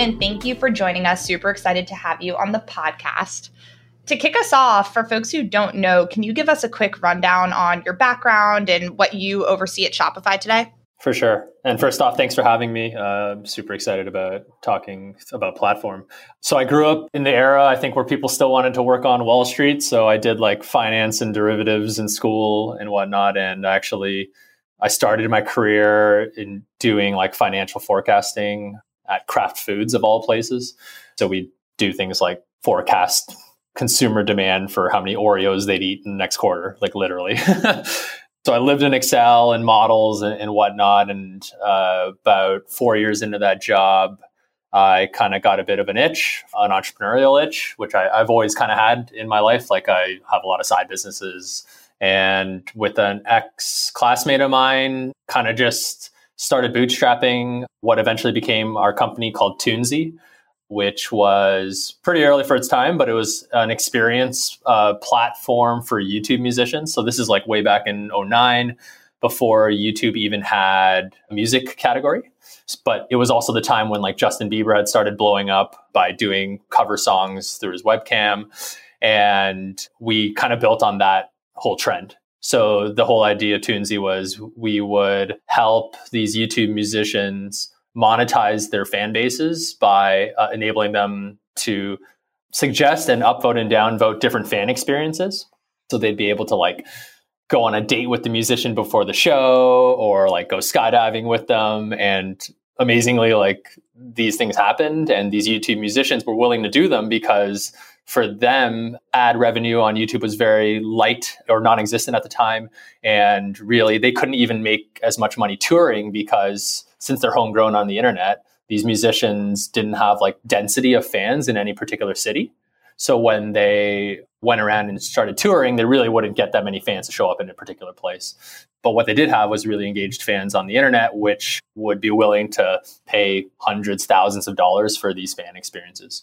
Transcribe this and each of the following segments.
And thank you for joining us. Super excited to have you on the podcast. To kick us off, for folks who don't know, can you give us a quick rundown on your background and what you oversee at Shopify today? For sure. And first off, thanks for having me. Uh, I'm super excited about talking about platform. So I grew up in the era, I think, where people still wanted to work on Wall Street. So I did like finance and derivatives in school and whatnot. And actually, I started my career in doing like financial forecasting at Kraft Foods of all places. So we do things like forecast consumer demand for how many Oreos they'd eat in the next quarter, like literally. so I lived in Excel and models and, and whatnot. And uh, about four years into that job, I kind of got a bit of an itch, an entrepreneurial itch, which I, have always kind of had in my life. Like I have a lot of side businesses. And with an ex classmate of mine, kind of just started bootstrapping what eventually became our company called Tunezy which was pretty early for its time, but it was an experience uh, platform for YouTube musicians. So this is like way back in 09 before YouTube even had a music category. But it was also the time when like Justin Bieber had started blowing up by doing cover songs through his webcam. And we kind of built on that whole trend. So the whole idea of Tunezy was we would help these YouTube musicians monetize their fan bases by uh, enabling them to suggest and upvote and downvote different fan experiences. So they'd be able to like go on a date with the musician before the show or like go skydiving with them. And amazingly, like these things happened and these YouTube musicians were willing to do them because for them, ad revenue on YouTube was very light or non existent at the time. And really, they couldn't even make as much money touring because since they're homegrown on the internet, these musicians didn't have like density of fans in any particular city. So when they went around and started touring, they really wouldn't get that many fans to show up in a particular place. But what they did have was really engaged fans on the internet, which would be willing to pay hundreds, thousands of dollars for these fan experiences.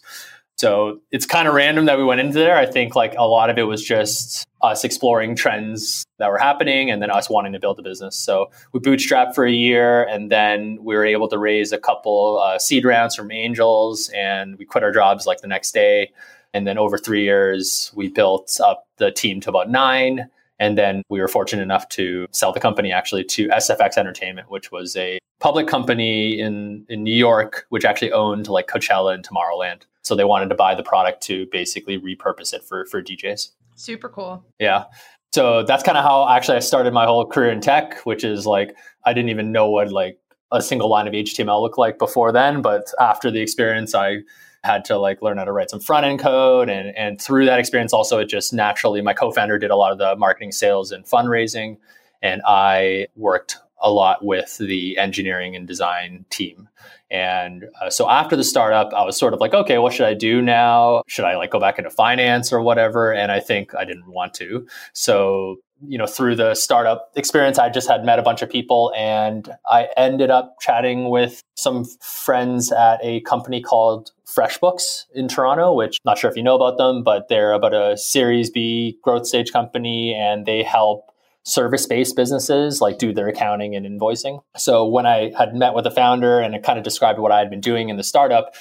So it's kind of random that we went into there. I think like a lot of it was just us exploring trends that were happening and then us wanting to build a business. So we bootstrapped for a year and then we were able to raise a couple uh, seed rounds from angels and we quit our jobs like the next day. And then over three years, we built up the team to about nine. And then we were fortunate enough to sell the company actually to SFX Entertainment, which was a public company in, in New York, which actually owned like Coachella and Tomorrowland. So they wanted to buy the product to basically repurpose it for, for DJs. Super cool. Yeah. So that's kind of how actually I started my whole career in tech, which is like I didn't even know what like a single line of HTML looked like before then. But after the experience, I had to like learn how to write some front end code and and through that experience also it just naturally my co-founder did a lot of the marketing sales and fundraising and I worked a lot with the engineering and design team. And uh, so after the startup, I was sort of like, okay, what should I do now? Should I like go back into finance or whatever? And I think I didn't want to. So, you know, through the startup experience, I just had met a bunch of people and I ended up chatting with some friends at a company called FreshBooks in Toronto, which I'm not sure if you know about them, but they're about a Series B growth stage company and they help service based businesses like do their accounting and invoicing. So when I had met with the founder and it kind of described what I had been doing in the startup,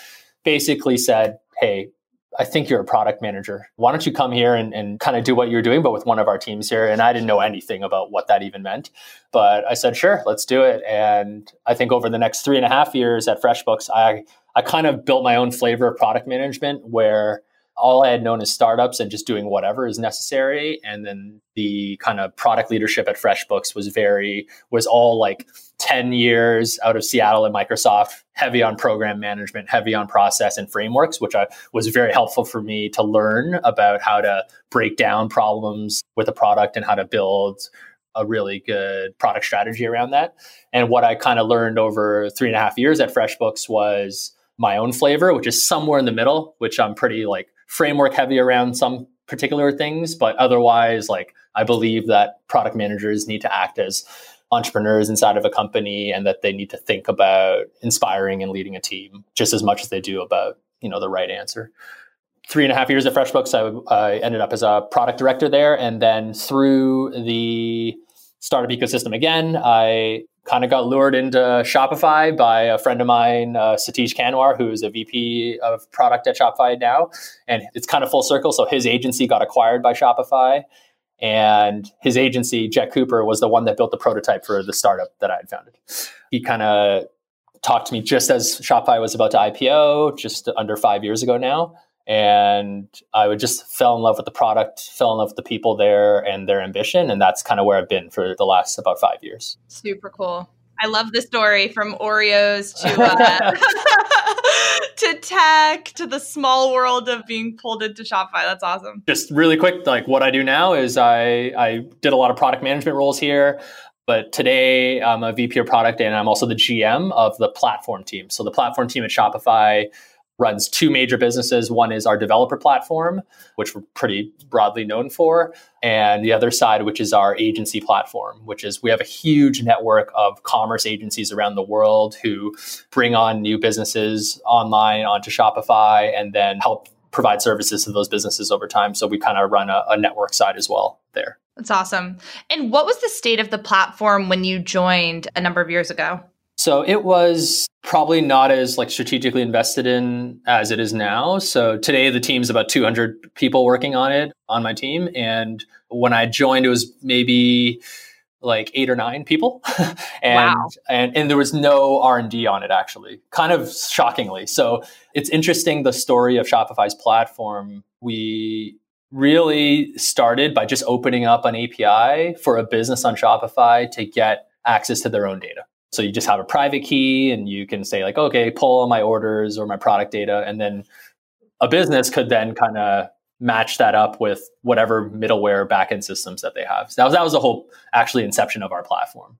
basically said, Hey, I think you're a product manager. Why don't you come here and, and kind of do what you're doing, but with one of our teams here? And I didn't know anything about what that even meant. But I said, sure, let's do it. And I think over the next three and a half years at FreshBooks, I, I kind of built my own flavor of product management where all I had known as startups and just doing whatever is necessary. And then the kind of product leadership at FreshBooks was very, was all like 10 years out of Seattle and Microsoft, heavy on program management, heavy on process and frameworks, which I, was very helpful for me to learn about how to break down problems with a product and how to build a really good product strategy around that. And what I kind of learned over three and a half years at FreshBooks was my own flavor, which is somewhere in the middle, which I'm pretty like framework heavy around some particular things, but otherwise, like I believe that product managers need to act as entrepreneurs inside of a company and that they need to think about inspiring and leading a team just as much as they do about you know the right answer. Three and a half years at freshbooks I, I ended up as a product director there. And then through the startup ecosystem again i kind of got lured into Shopify by a friend of mine, uh, Satish Kanwar, who's a VP of product at Shopify now. And it's kind of full circle. So his agency got acquired by Shopify. And his agency, Jet Cooper, was the one that built the prototype for the startup that I had founded. He kind of talked to me just as Shopify was about to IPO, just under five years ago now. And I would just fell in love with the product, fell in love with the people there and their ambition. And that's kind of where I've been for the last about five years. Super cool. I love the story from Oreos to uh, to tech to the small world of being pulled into Shopify. That's awesome. Just really quick, like what I do now is I I did a lot of product management roles here. But today I'm a VP of product and I'm also the GM of the platform team. So the platform team at Shopify runs two major businesses. One is our developer platform, which we're pretty broadly known for, and the other side, which is our agency platform, which is we have a huge network of commerce agencies around the world who bring on new businesses online onto Shopify and then help provide services to those businesses over time. So we kind of run a, a network side as well there. That's awesome. And what was the state of the platform when you joined a number of years ago? So it was probably not as like strategically invested in as it is now. So today the team's about 200 people working on it on my team and when I joined it was maybe like 8 or 9 people. and wow. and and there was no R&D on it actually. Kind of shockingly. So it's interesting the story of Shopify's platform. We really started by just opening up an API for a business on Shopify to get access to their own data. So you just have a private key and you can say like, okay, pull all my orders or my product data. And then a business could then kind of match that up with whatever middleware backend systems that they have. So that was, that was the whole actually inception of our platform.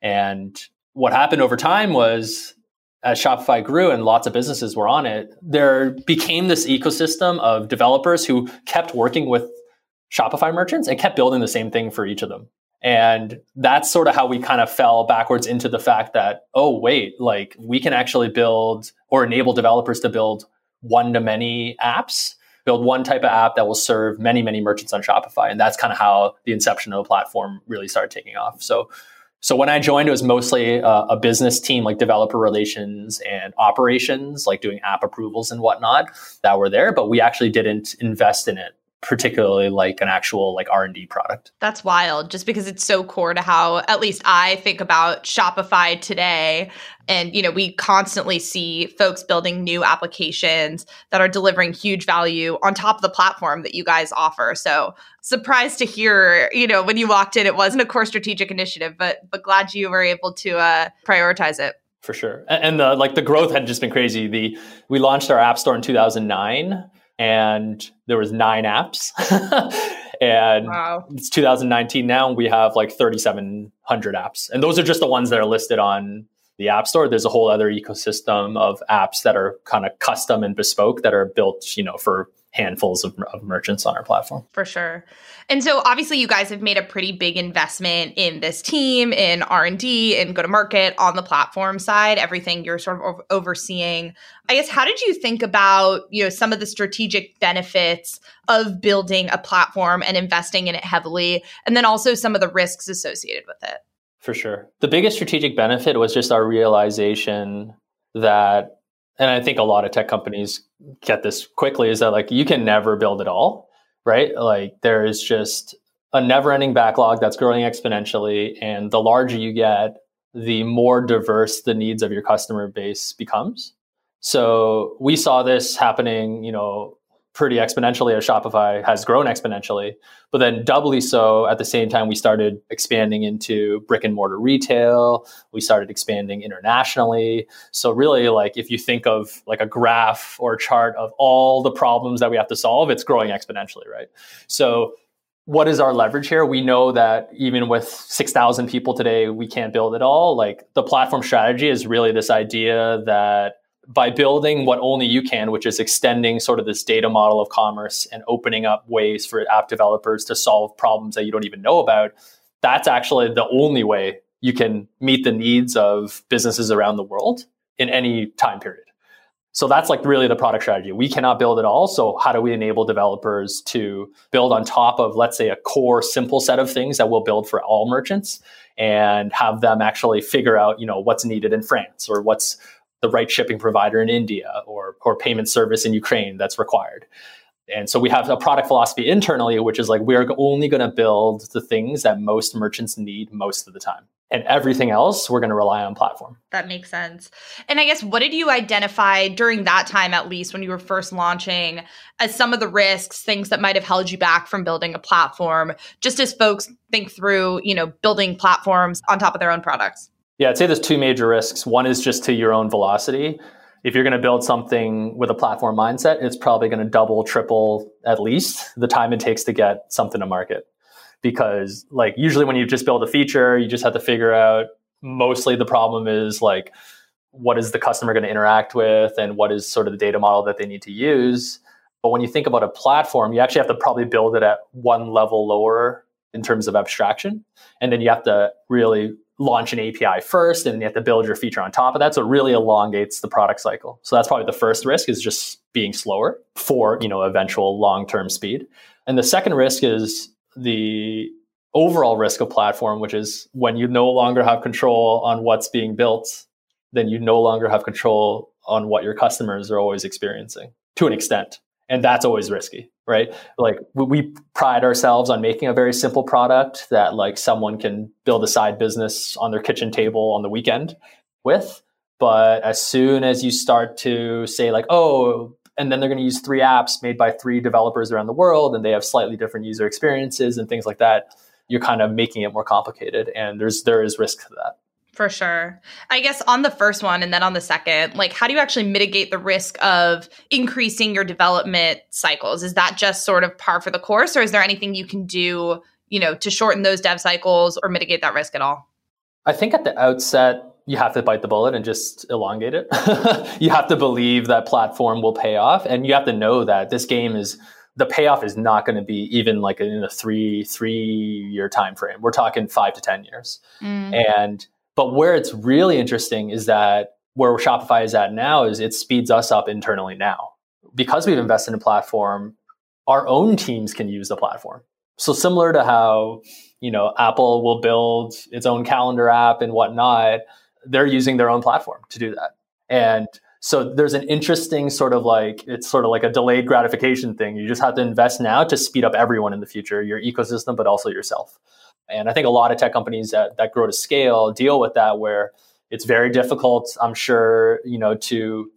And what happened over time was as Shopify grew and lots of businesses were on it, there became this ecosystem of developers who kept working with Shopify merchants and kept building the same thing for each of them. And that's sort of how we kind of fell backwards into the fact that, oh, wait, like we can actually build or enable developers to build one to many apps, build one type of app that will serve many, many merchants on Shopify. And that's kind of how the inception of the platform really started taking off. So, so when I joined, it was mostly a, a business team, like developer relations and operations, like doing app approvals and whatnot that were there, but we actually didn't invest in it particularly like an actual like r&d product. That's wild just because it's so core to how at least i think about shopify today. And you know we constantly see folks building new applications that are delivering huge value on top of the platform that you guys offer. So surprised to hear you know when you walked in it wasn't a core strategic initiative but but glad you were able to uh, prioritize it. For sure. And the like the growth had just been crazy. The we launched our app store in 2009 and there was nine apps. And wow. it's 2019 now and we have like 3700 apps. And those are just the ones that are listed on the app store. There's a whole other ecosystem of apps that are kind of custom and bespoke that are built you know for handfuls of, of, merchants on our platform. For sure. And so obviously you guys have made a pretty big investment in this team, in R&D, and go to market on the platform side, everything you're sort of overseeing. I guess how did you think about, you know, some of the strategic benefits of building a platform and investing in it heavily and then also some of the risks associated with it? For sure. The biggest strategic benefit was just our realization that and I think a lot of tech companies get this quickly is that like you can never build it all, right? Like there is just a never-ending backlog that's growing exponentially and the larger you get, the more diverse the needs of your customer base becomes. So we saw this happening, you know, pretty exponentially as Shopify has grown exponentially. But then doubly so at the same time, we started expanding into brick and mortar retail. We started expanding internationally. So really like if you think of like a graph or a chart of all the problems that we have to solve, it's growing exponentially, right? So what is our leverage here? We know that even with 6,000 people today, we can't build it all. Like the platform strategy is really this idea that by building what only you can, which is extending sort of this data model of commerce and opening up ways for app developers to solve problems that you don't even know about, that's actually the only way you can meet the needs of businesses around the world in any time period. So that's like really the product strategy. We cannot build it all. So how do we enable developers to build on top of, let's say, a core simple set of things that we'll build for all merchants and have them actually figure out, you know, what's needed in France or what's the right shipping provider in India or, or payment service in Ukraine that's required. And so we have a product philosophy internally, which is like we're only going to build the things that most merchants need most of the time. And everything else, we're going to rely on platform. That makes sense. And I guess what did you identify during that time, at least when you were first launching, as some of the risks, things that might have held you back from building a platform, just as folks think through, you know, building platforms on top of their own products? Yeah, I'd say there's two major risks. One is just to your own velocity if you're going to build something with a platform mindset, it's probably going to double, triple at least the time it takes to get something to market. Because like usually when you just build a feature, you just have to figure out mostly the problem is like what is the customer going to interact with and what is sort of the data model that they need to use. But when you think about a platform, you actually have to probably build it at one level lower in terms of abstraction. And then you have to really launch an API first and you have to build your feature on top of that. So it really elongates the product cycle. So that's probably the first risk is just being slower for, you know, eventual long-term speed. And the second risk is the overall risk of platform, which is when you no longer have control on what's being built, then you no longer have control on what your customers are always experiencing to an extent and that's always risky right? Like we pride ourselves on making a very simple product that like someone can build a side business on their kitchen table on the weekend with. But as soon as you start to say like oh and then they're going to use three apps made by three developers around the world and they have slightly different user experiences and things like that you're kind of making it more complicated and there's there is risk to that for sure. I guess on the first one and then on the second, like how do you actually mitigate the risk of increasing your development cycles? Is that just sort of par for the course or is there anything you can do, you know, to shorten those dev cycles or mitigate that risk at all? I think at the outset you have to bite the bullet and just elongate it. you have to believe that platform will pay off and you have to know that this game is the payoff is not going to be even like in a three three year time frame we're talking five to ten years mm. and but where it's really interesting is that where Shopify is at now is it speeds us up internally now. Because we've invested in a platform, our own teams can use the platform. So similar to how, you know, Apple will build its own calendar app and whatnot, they're using their own platform to do that. And so there's an interesting sort of like it's sort of like a delayed gratification thing. You just have to invest now to speed up everyone in the future, your ecosystem, but also yourself. And I think a lot of tech companies that, that grow to scale deal with that where it's very difficult, I'm sure, you know, to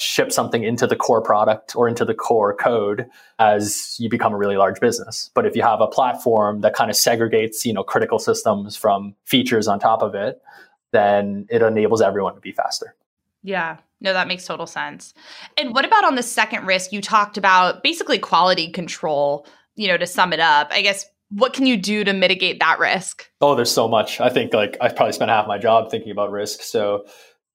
ship something into the core product or into the core code as you become a really large business. But if you have a platform that kind of segregates, you know, critical systems from features on top of it, then it enables everyone to be faster. Yeah. No, that makes total sense. And what about on the second risk? You talked about basically quality control, you know, to sum it up. I guess what can you do to mitigate that risk? Oh, there's so much. I think like I've probably spent half my job thinking about risk. So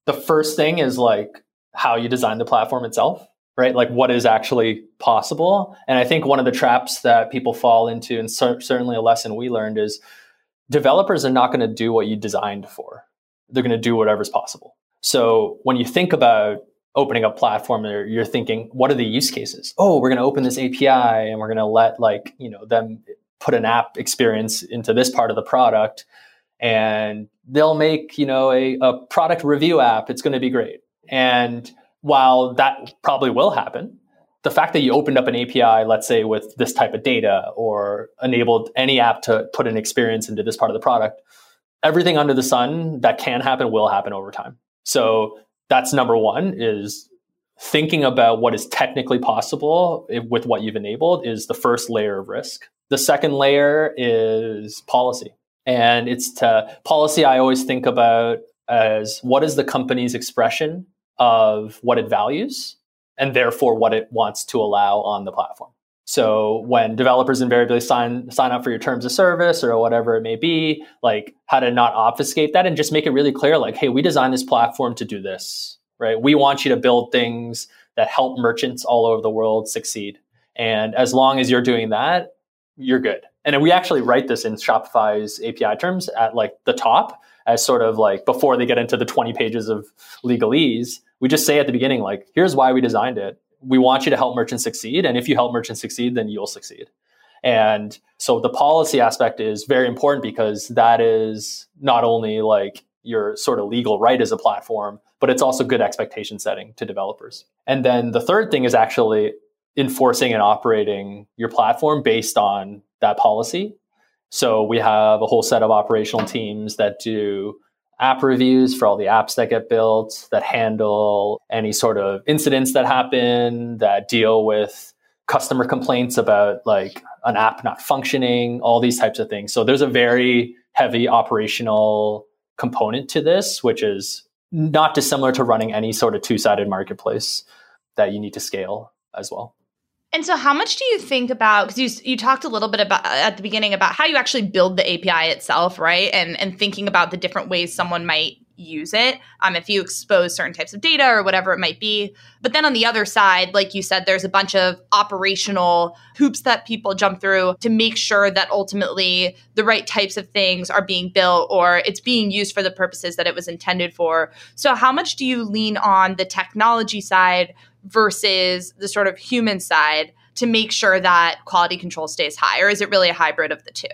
the first thing is like how you design the platform itself, right? Like what is actually possible. And I think one of the traps that people fall into, and cer- certainly a lesson we learned is developers are not going to do what you designed for. They're going to do whatever's possible. So when you think about opening up platform you're thinking what are the use cases oh we're going to open this api and we're going to let like you know them put an app experience into this part of the product and they'll make you know a, a product review app. It's going to be great. And while that probably will happen the fact that you opened up an api let's say with this type of data or enabled any app to put an experience into this part of the product everything under the sun that can happen will happen over time. So that's number one is thinking about what is technically possible eh, with what you've enabled is the first layer of risk the second layer is policy. And it's to policy I always think about as what is the company's expression of what it values and therefore what it wants to allow on the platform. So when developers invariably sign sign up for your terms of service or whatever it may be, like how to not obfuscate that and just make it really clear like hey, we designed this platform to do this, right? We want you to build things that help merchants all over the world succeed. And as long as you're doing that, you're good. And we actually write this in Shopify's API terms at like the top as sort of like before they get into the 20 pages of legalese. We just say at the beginning, like, here's why we designed it. We want you to help merchants succeed. And if you help merchants succeed, then you'll succeed. And so the policy aspect is very important because that is not only like your sort of legal right as a platform, but it's also good expectation setting to developers. And then the third thing is actually enforcing and operating your platform based on that policy. So we have a whole set of operational teams that do app reviews for all the apps that get built, that handle any sort of incidents that happen, that deal with customer complaints about like an app not functioning, all these types of things. So there's a very heavy operational component to this, which is not dissimilar to running any sort of two sided marketplace that you need to scale as well. And so, how much do you think about? Because you you talked a little bit about at the beginning about how you actually build the API itself, right? And and thinking about the different ways someone might use it um, if you expose certain types of data or whatever it might be. But then on the other side, like you said, there's a bunch of operational hoops that people jump through to make sure that ultimately the right types of things are being built or it's being used for the purposes that it was intended for. So, how much do you lean on the technology side versus the sort of human side to make sure that quality control stays high? Or is it really a hybrid of the two?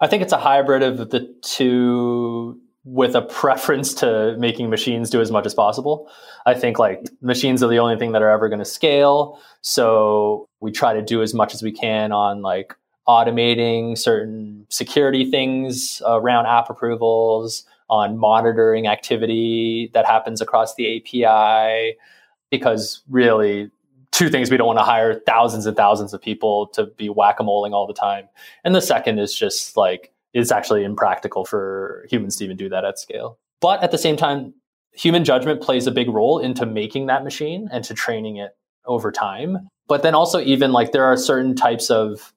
I think it's a hybrid of the two with a preference to making machines do as much as possible. I think like machines are the only thing that are ever going to scale. So we try to do as much as we can on like automating certain security things around app approvals, on monitoring activity that happens across the API, because really two things we don't want to hire thousands and thousands of people to be whack-a-moling all the time. And the second is just like it's actually impractical for humans to even do that at scale. But at the same time human judgment plays a big role into making that machine and to training it over time. But then also even like there are certain types of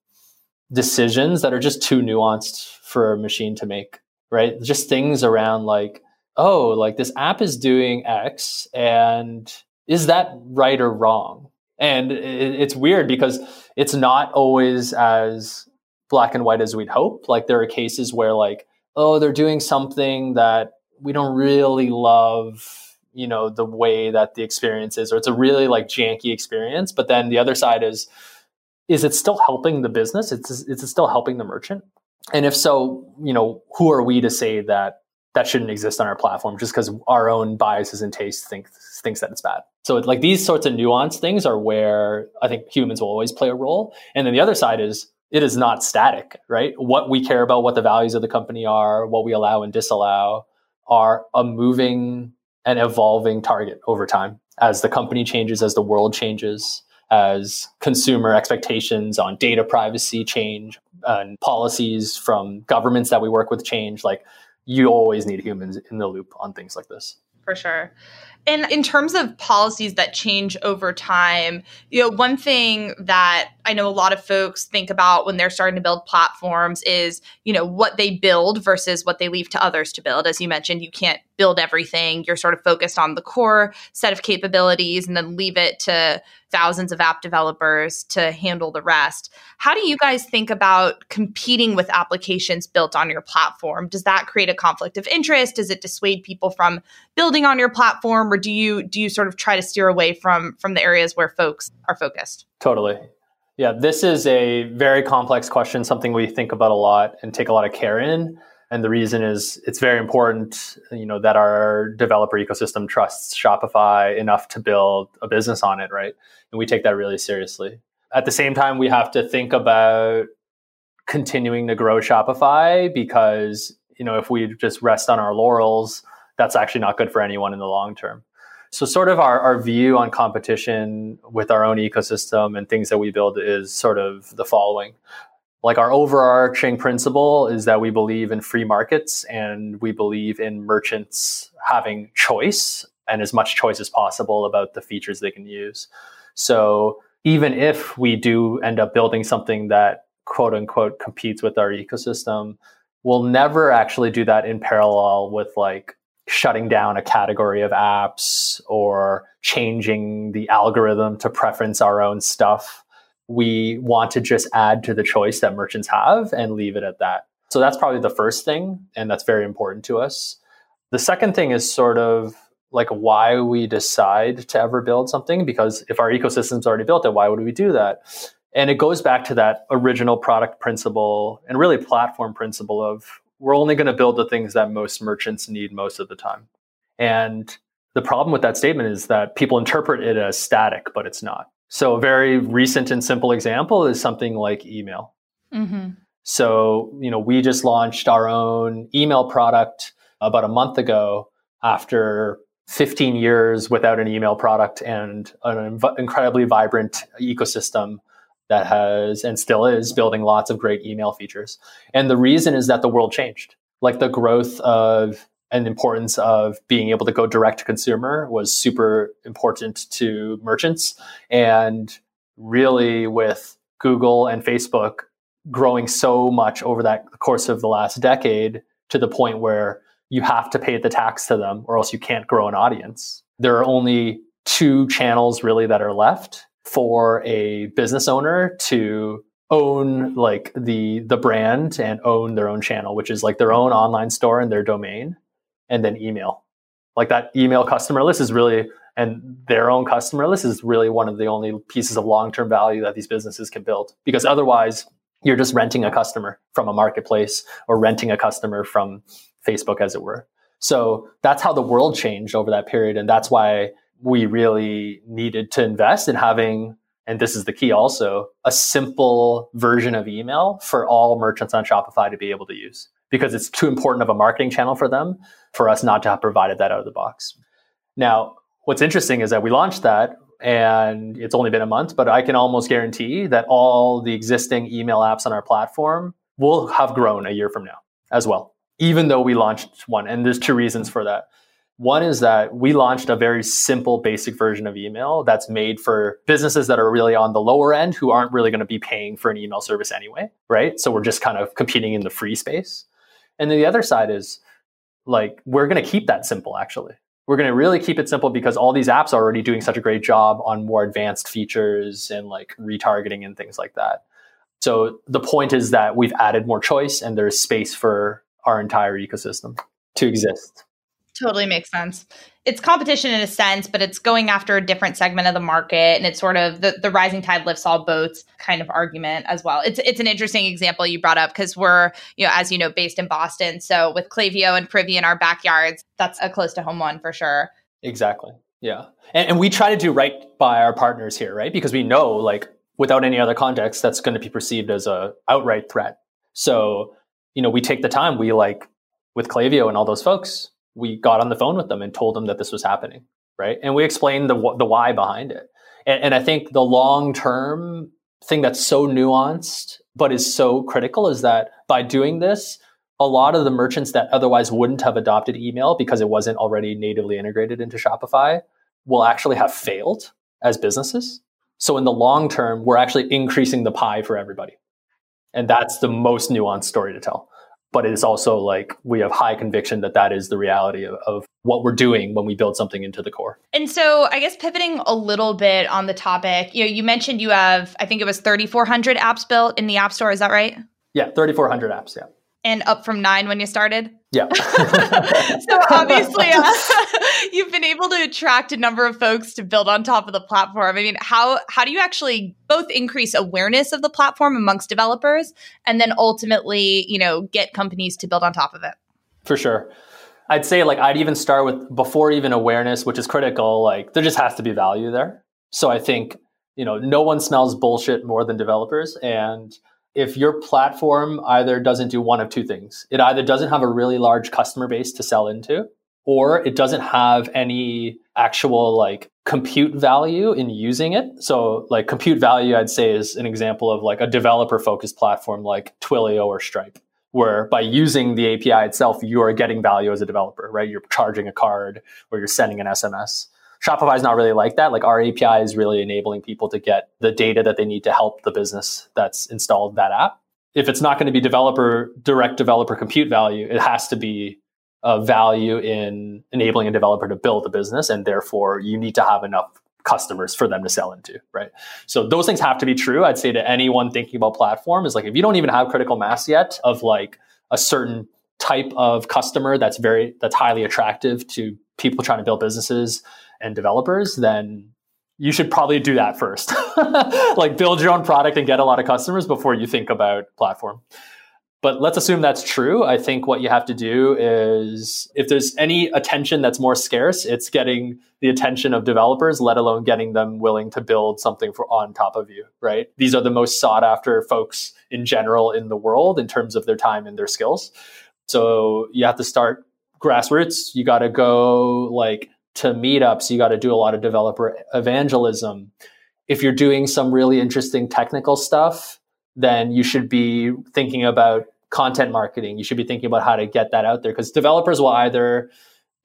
decisions that are just too nuanced for a machine to make right? Just things around like oh like this app is doing x and is that right or wrong? And it's weird because it's not always as black and white as we'd hope. Like there are cases where like, oh, they're doing something that we don't really love, you know, the way that the experience is, or it's a really like janky experience. But then the other side is, is it still helping the business? It's is it still helping the merchant? And if so, you know, who are we to say that that shouldn't exist on our platform just because our own biases and tastes think thinks that it's bad. So like these sorts of nuanced things are where I think humans will always play a role. And then the other side is it is not static, right? What we care about, what the values of the company are, what we allow and disallow are a moving and evolving target over time as the company changes, as the world changes, as consumer expectations on data privacy change and policies from governments that we work with change. Like you always need humans in the loop on things like this. For sure. And in terms of policies that change over time, you know, one thing that I know a lot of folks think about when they're starting to build platforms is, you know, what they build versus what they leave to others to build. As you mentioned, you can't build everything. You're sort of focused on the core set of capabilities and then leave it to thousands of app developers to handle the rest. How do you guys think about competing with applications built on your platform? Does that create a conflict of interest? Does it dissuade people from building on your platform or do you do you sort of try to steer away from from the areas where folks are focused? Totally. Yeah, this is a very complex question, something we think about a lot and take a lot of care in. And the reason is it's very important, you know, that our developer ecosystem trusts Shopify enough to build a business on it, right? And we take that really seriously. At the same time, we have to think about continuing to grow Shopify because, you know, if we just rest on our laurels, that's actually not good for anyone in the long term. So, sort of our, our view on competition with our own ecosystem and things that we build is sort of the following. Like, our overarching principle is that we believe in free markets and we believe in merchants having choice and as much choice as possible about the features they can use. So, even if we do end up building something that quote unquote competes with our ecosystem, we'll never actually do that in parallel with like shutting down a category of apps or changing the algorithm to preference our own stuff. We want to just add to the choice that merchants have and leave it at that. So that's probably the first thing, and that's very important to us. The second thing is sort of like why we decide to ever build something, because if our ecosystem's already built it, why would we do that? And it goes back to that original product principle and really platform principle of we're only going to build the things that most merchants need most of the time. And the problem with that statement is that people interpret it as static, but it's not. So, a very recent and simple example is something like email. Mm-hmm. So, you know, we just launched our own email product about a month ago after 15 years without an email product and an inv- incredibly vibrant ecosystem that has and still is building lots of great email features. And the reason is that the world changed. Like the growth of and importance of being able to go direct to consumer was super important to merchants. And really, with Google and Facebook growing so much over that course of the last decade to the point where you have to pay the tax to them or else you can't grow an audience. There are only two channels really that are left for a business owner to own like the the brand and own their own channel which is like their own online store and their domain and then email. Like that email customer list is really and their own customer list is really one of the only pieces of long-term value that these businesses can build. Because otherwise you're just renting a customer from a marketplace or renting a customer from Facebook as it were. So that's how the world changed over that period and that's why we really needed to invest in having and this is the key also a simple version of email for all merchants on shopify to be able to use because it's too important of a marketing channel for them for us not to have provided that out of the box now what's interesting is that we launched that and it's only been a month but i can almost guarantee that all the existing email apps on our platform will have grown a year from now as well even though we launched one and there's two reasons for that one is that we launched a very simple, basic version of email that's made for businesses that are really on the lower end who aren't really going to be paying for an email service anyway, right? So we're just kind of competing in the free space. And then the other side is like, we're going to keep that simple actually. We're going to really keep it simple because all these apps are already doing such a great job on more advanced features and like retargeting and things like that. So the point is that we've added more choice and there's space for our entire ecosystem to exist. Totally makes sense. It's competition in a sense, but it's going after a different segment of the market, and it's sort of the, the rising tide lifts all boats kind of argument as well. It's it's an interesting example you brought up because we're you know as you know based in Boston, so with Klaviyo and Privy in our backyards, that's a close to home one for sure. Exactly. Yeah, and, and we try to do right by our partners here, right? Because we know like without any other context, that's going to be perceived as a outright threat. So you know we take the time. We like with Klaviyo and all those folks we got on the phone with them and told them that this was happening, right? And we explained the the why behind it. And, and I think the long term thing that's so nuanced but is so critical is that by doing this, a lot of the merchants that otherwise wouldn't have adopted email because it wasn't already natively integrated into Shopify will actually have failed as businesses. So in the long term, we're actually increasing the pie for everybody. And that's the most nuanced story to tell but it is also like we have high conviction that that is the reality of, of, what we're doing when we build something into the core. And so, I guess pivoting a little bit on the topic, you know, you mentioned you have, I think it was 3,400 apps built in the App Store. Is that right? Yeah, 3,400 apps. Yeah and up from nine when you started? Yeah. so obviously, uh, you've been able to attract a number of folks to build on top of the platform. I mean, how how do you actually both increase awareness of the platform amongst developers, and then ultimately, you know, get companies to build on top of it? For sure. I'd say like I'd even start with before even awareness, which is critical. Like there just has to be value there. So I think you know no one smells bullshit more than developers, and if your platform either doesn't do one of two things it either doesn't have a really large customer base to sell into or it doesn't have any actual like compute value in using it. So like compute value i'd say is an example of like a developer focused platform like twilio or stripe where by using the api itself you are getting value as a developer right? You're charging a card or you're sending an sms Shopify is not really like that. Like our API is really enabling people to get the data that they need to help the business that's installed that app. If it's not going to be developer direct developer compute value, it has to be a value in enabling a developer to build a business, and therefore you need to have enough customers for them to sell into, right? So those things have to be true. I'd say to anyone thinking about platform is like if you don't even have critical mass yet of like a certain type of customer that's very that's highly attractive to people trying to build businesses and developers, then you should probably do that first. like build your own product and get a lot of customers before you think about platform. But let's assume that's true. I think what you have to do is if there's any attention that's more scarce, it's getting the attention of developers, let alone getting them willing to build something for on top of you, right? These are the most sought after folks in general in the world in terms of their time and their skills. So you have to start grassroots. You got to go like to meetups. You got to do a lot of developer evangelism. If you're doing some really interesting technical stuff, then you should be thinking about content marketing. You should be thinking about how to get that out there because developers will either,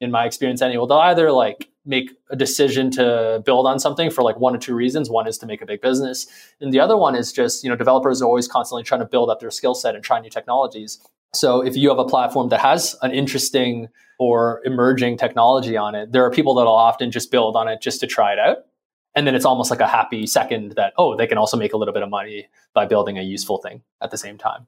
in my experience anyway, they'll either like make a decision to build on something for like one or two reasons. One is to make a big business, and the other one is just you know developers are always constantly trying to build up their skill set and try new technologies. So if you have a platform that has an interesting or emerging technology on it, there are people that'll often just build on it just to try it out. And then it's almost like a happy second that, oh, they can also make a little bit of money by building a useful thing at the same time.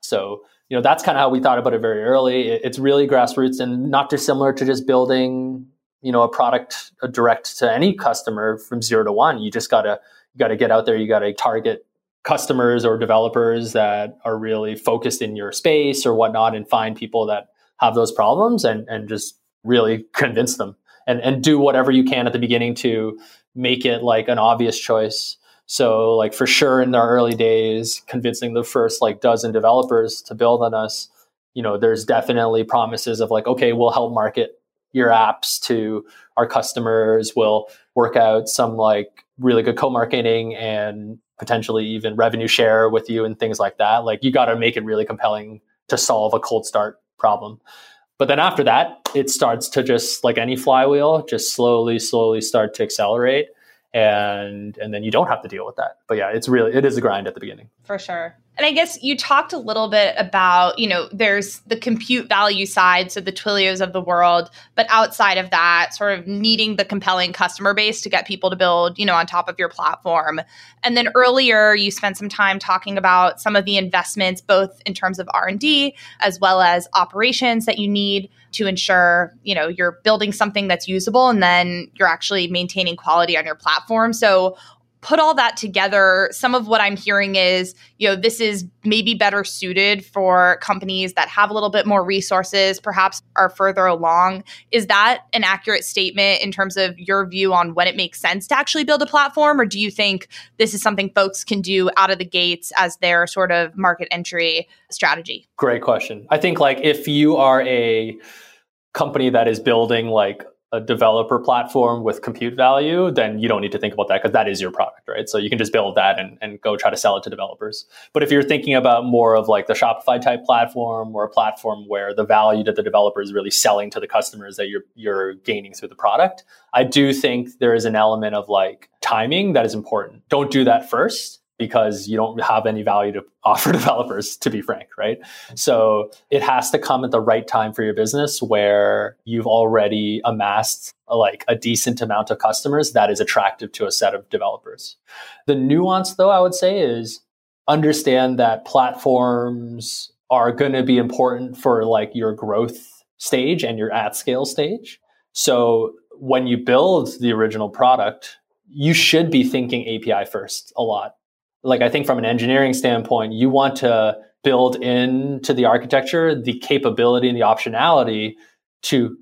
So, you know, that's kind of how we thought about it very early. It's really grassroots and not dissimilar to just building, you know, a product direct to any customer from zero to one. You just gotta you gotta get out there, you gotta target customers or developers that are really focused in your space or whatnot and find people that have those problems and, and just really convince them and, and do whatever you can at the beginning to make it like an obvious choice. So like for sure in our early days, convincing the first like dozen developers to build on us, you know, there's definitely promises of like, okay, we'll help market your apps to our customers. We'll work out some like really good co-marketing and potentially even revenue share with you and things like that. Like you got to make it really compelling to solve a cold start problem. But then after that, it starts to just like any flywheel, just slowly, slowly start to accelerate. And and then you don't have to deal with that. But yeah, it's really it is a grind at the beginning. For sure. And I guess you talked a little bit about, you know, there's the compute value side, so the Twilios of the world, but outside of that, sort of needing the compelling customer base to get people to build, you know, on top of your platform. And then earlier, you spent some time talking about some of the investments, both in terms of R&D as well as operations that you need to ensure, you know, you're building something that's usable and then you're actually maintaining quality on your platform. So put all that together, some of what I'm hearing is, you know, this is maybe better suited for companies that have a little bit more resources, perhaps are further along. Is that an accurate statement in terms of your view on when it makes sense to actually build a platform? Or do you think this is something folks can do out of the gates as their sort of market entry strategy? Great question. I think like if you are a company that is building like a developer platform with compute value, then you don't need to think about that because that is your product, right? So you can just build that and, and go try to sell it to developers. But if you're thinking about more of like the Shopify type platform or a platform where the value that the developer is really selling to the customers that you're you're gaining through the product, I do think there is an element of like timing that is important. Don't do that first because you don't have any value to offer developers, to be frank, right? So it has to come at the right time for your business where you've already amassed a, like a decent amount of customers that is attractive to a set of developers. The nuance, though, I would say is understand that platforms are going to be important for like your growth stage and your at scale stage. So when you build the original product, you should be thinking API first a lot like I think from an engineering standpoint, you want to build into the architecture the capability and the optionality to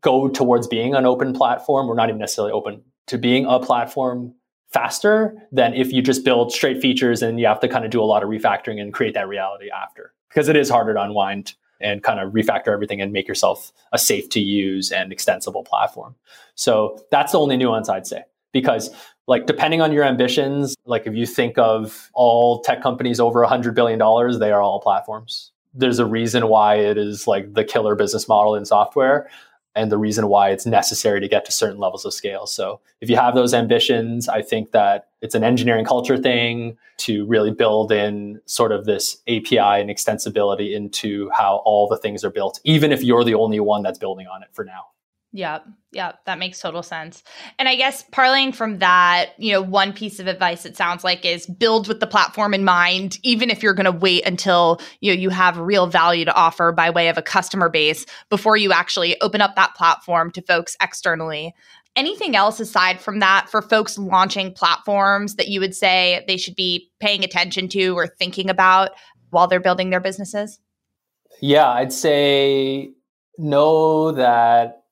go towards being an open platform or not even necessarily open to being a platform faster than if you just build straight features and you have to kind of do a lot of refactoring and create that reality after because it is harder to unwind and kind of refactor everything and make yourself a safe to use and extensible platform. So that's the only nuance I'd say because like depending on your ambitions like if you think of all tech companies over a 100 billion dollars they are all platforms. There's a reason why it is like the killer business model in software and the reason why it's necessary to get to certain levels of scale. So if you have those ambitions i think that it's an engineering culture thing to really build in sort of this api and extensibility into how all the things are built even if you're the only one that's building on it for now Yep. Yep. That makes total sense. And I guess parlaying from that, you know, one piece of advice it sounds like is build with the platform in mind, even if you're going to wait until, you know, you have real value to offer by way of a customer base before you actually open up that platform to folks externally. Anything else aside from that for folks launching platforms that you would say they should be paying attention to or thinking about while they're building their businesses? Yeah, I'd say know that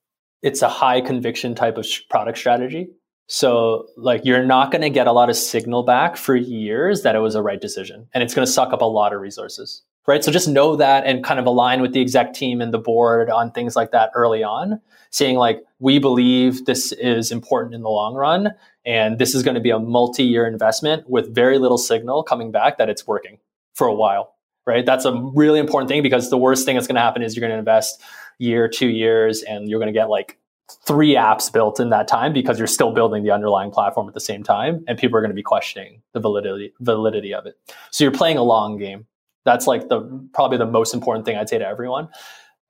it's a high conviction type of sh- product strategy. So, like, you're not going to get a lot of signal back for years that it was a right decision, and it's going to suck up a lot of resources, right? So, just know that and kind of align with the exec team and the board on things like that early on, saying, like, we believe this is important in the long run, and this is going to be a multi year investment with very little signal coming back that it's working for a while, right? That's a really important thing because the worst thing that's going to happen is you're going to invest year, two years, and you're going to get like three apps built in that time because you're still building the underlying platform at the same time, and people are going to be questioning the validity validity of it. So you're playing a long game. That's like the probably the most important thing I'd say to everyone.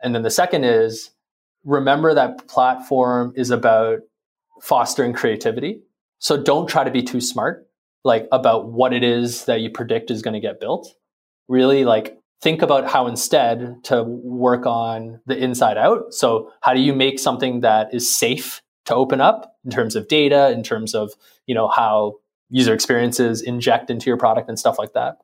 And then the second is remember that platform is about fostering creativity. So don't try to be too smart like about what it is that you predict is going to get built. Really like think about how instead to work on the inside out. So how do you make something that is safe to open up in terms of data, in terms of, you know, how user experiences inject into your product and stuff like that.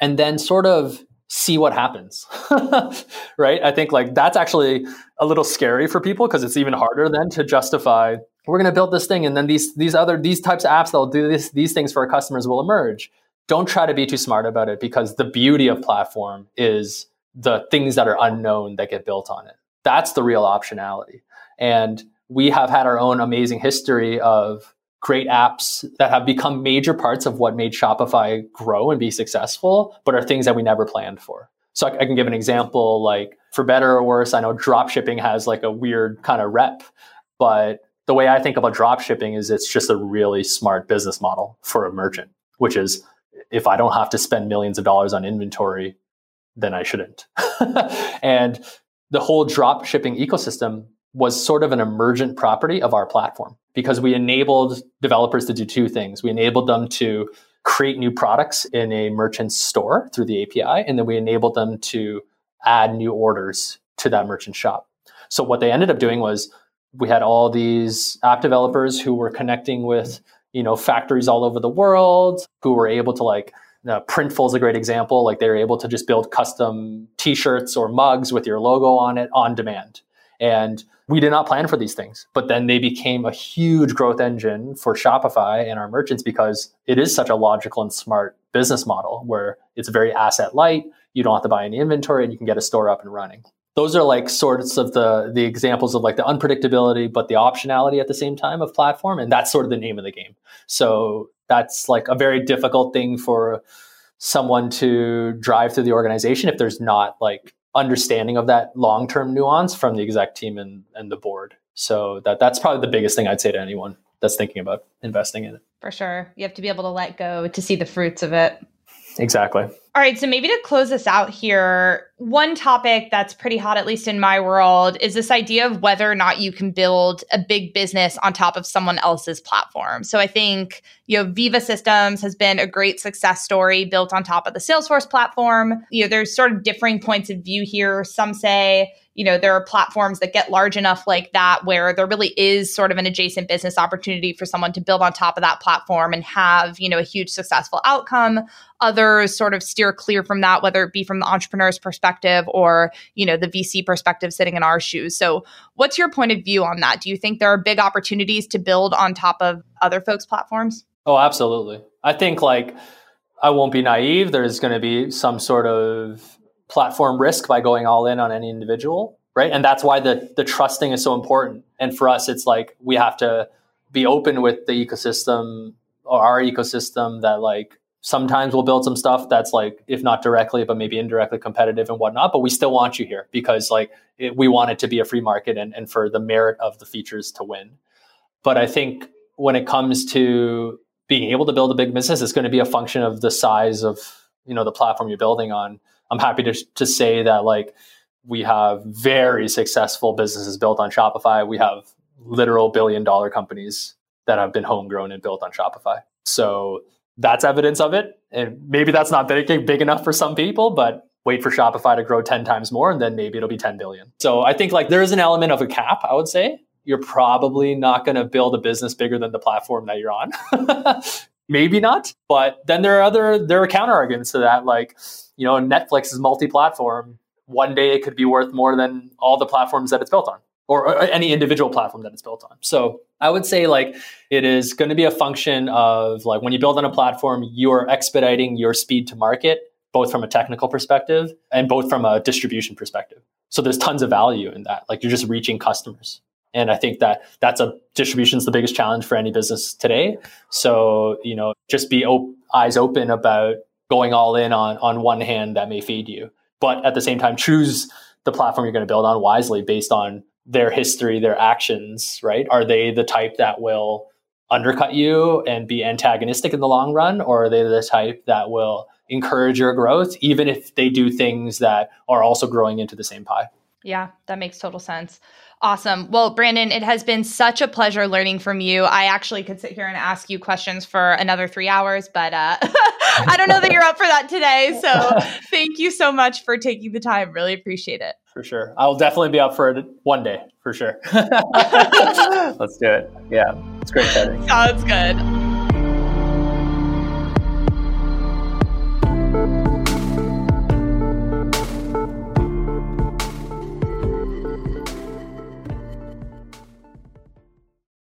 And then sort of see what happens. right? I think like that's actually a little scary for people because it's even harder then to justify we're going to build this thing and then these these other these types of apps that'll do this these things for our customers will emerge don't try to be too smart about it because the beauty of platform is the things that are unknown that get built on it. That's the real optionality. And we have had our own amazing history of great apps that have become major parts of what made Shopify grow and be successful, but are things that we never planned for. So I, can give an example like for better or worse, I know drop shipping has like a weird kind of rep, but the way I think about drop shipping is it's just a really smart business model for a merchant, which is if I don't have to spend millions of dollars on inventory, then I shouldn't. and the whole drop shipping ecosystem was sort of an emergent property of our platform because we enabled developers to do two things. We enabled them to create new products in a merchant's store through the API, and then we enabled them to add new orders to that merchant shop. So what they ended up doing was we had all these app developers who were connecting with you know factories all over the world who were able to like uh, Printful is a great example. Like they were able to just build custom T-shirts or mugs with your logo on it on demand. And we did not plan for these things, but then they became a huge growth engine for Shopify and our merchants because it is such a logical and smart business model where it's very asset light. You don't have to buy any inventory and you can get a store up and running those are like sorts of the the examples of like the unpredictability but the optionality at the same time of platform and that's sort of the name of the game. So that's like a very difficult thing for someone to drive through the organization if there's not like understanding of that long-term nuance from the exec team and, and the board. So that that's probably the biggest thing i'd say to anyone that's thinking about investing in it. For sure. You have to be able to let go to see the fruits of it Exactly. All right. So maybe to close us out here, one topic that's pretty hot, at least in my world, is this idea of whether or not you can build a big business on top of someone else's platform. So I think, you know, Veeva Systems has been a great success story built on top of the Salesforce platform. You know, there's sort of differing points of view here. Some say, you know there are platforms that get large enough like that where there really is sort of an adjacent business opportunity for someone to build on top of that platform and have you know a huge successful outcome. Others sort of steer clear from that whether it be from the entrepreneur's perspective or you know the vc perspective sitting in our shoes. So what's your point of view on that? Do you think there are big opportunities to build on top of other folks platforms? Oh absolutely. I think like i won't be naive. There's going to be some sort of platform risk by going all in on any individual, right? And that's why the the trusting is so important. And for us, it's like we have to be open with the ecosystem or our ecosystem that like sometimes we'll build some stuff that's like if not directly but maybe indirectly competitive and whatnot but we still want you here because like it, we want it to be a free market and, and for the merit of the features to win but i think when it comes to being able to build a big business it's going to be a function of the size of you know the platform you're building on I'm happy to to say that like we have very successful businesses built on Shopify. We have literal billion dollar companies that have been homegrown and built on Shopify. So that's evidence of it. And maybe that's not big, big enough for some people, but wait for Shopify to grow 10 times more and then maybe it'll be 10 billion. So I think like there is an element of a cap, I would say. You're probably not going to build a business bigger than the platform that you're on. maybe not, but then there are other there are counter arguments to that like, you know, Netflix is multi-platform. One day it could be worth more than all the platforms that it's built on or, or any individual platform that it's built on. So I would say like it is going to be a function of like when you build on a platform, you're expediting your speed to market, both from a technical perspective and both from a distribution perspective. So there's tons of value in that. Like you're just reaching customers. And I think that that's a distribution is the biggest challenge for any business today. So, you know, just be op- eyes open about going all in on, on one hand that may feed you. But at the same time, choose the platform you're going to build on wisely based on their history, their actions, right? Are they the type that will undercut you and be antagonistic in the long run? Or are they the type that will encourage your growth, even if they do things that are also growing into the same pie? Yeah, that makes total sense. Awesome. Well, Brandon, it has been such a pleasure learning from you. I actually could sit here and ask you questions for another three hours, but uh, I don't know that you're up for that today. So thank you so much for taking the time. Really appreciate it. For sure. I will definitely be up for it one day, for sure. Let's do it. Yeah, it's great chatting. Sounds good.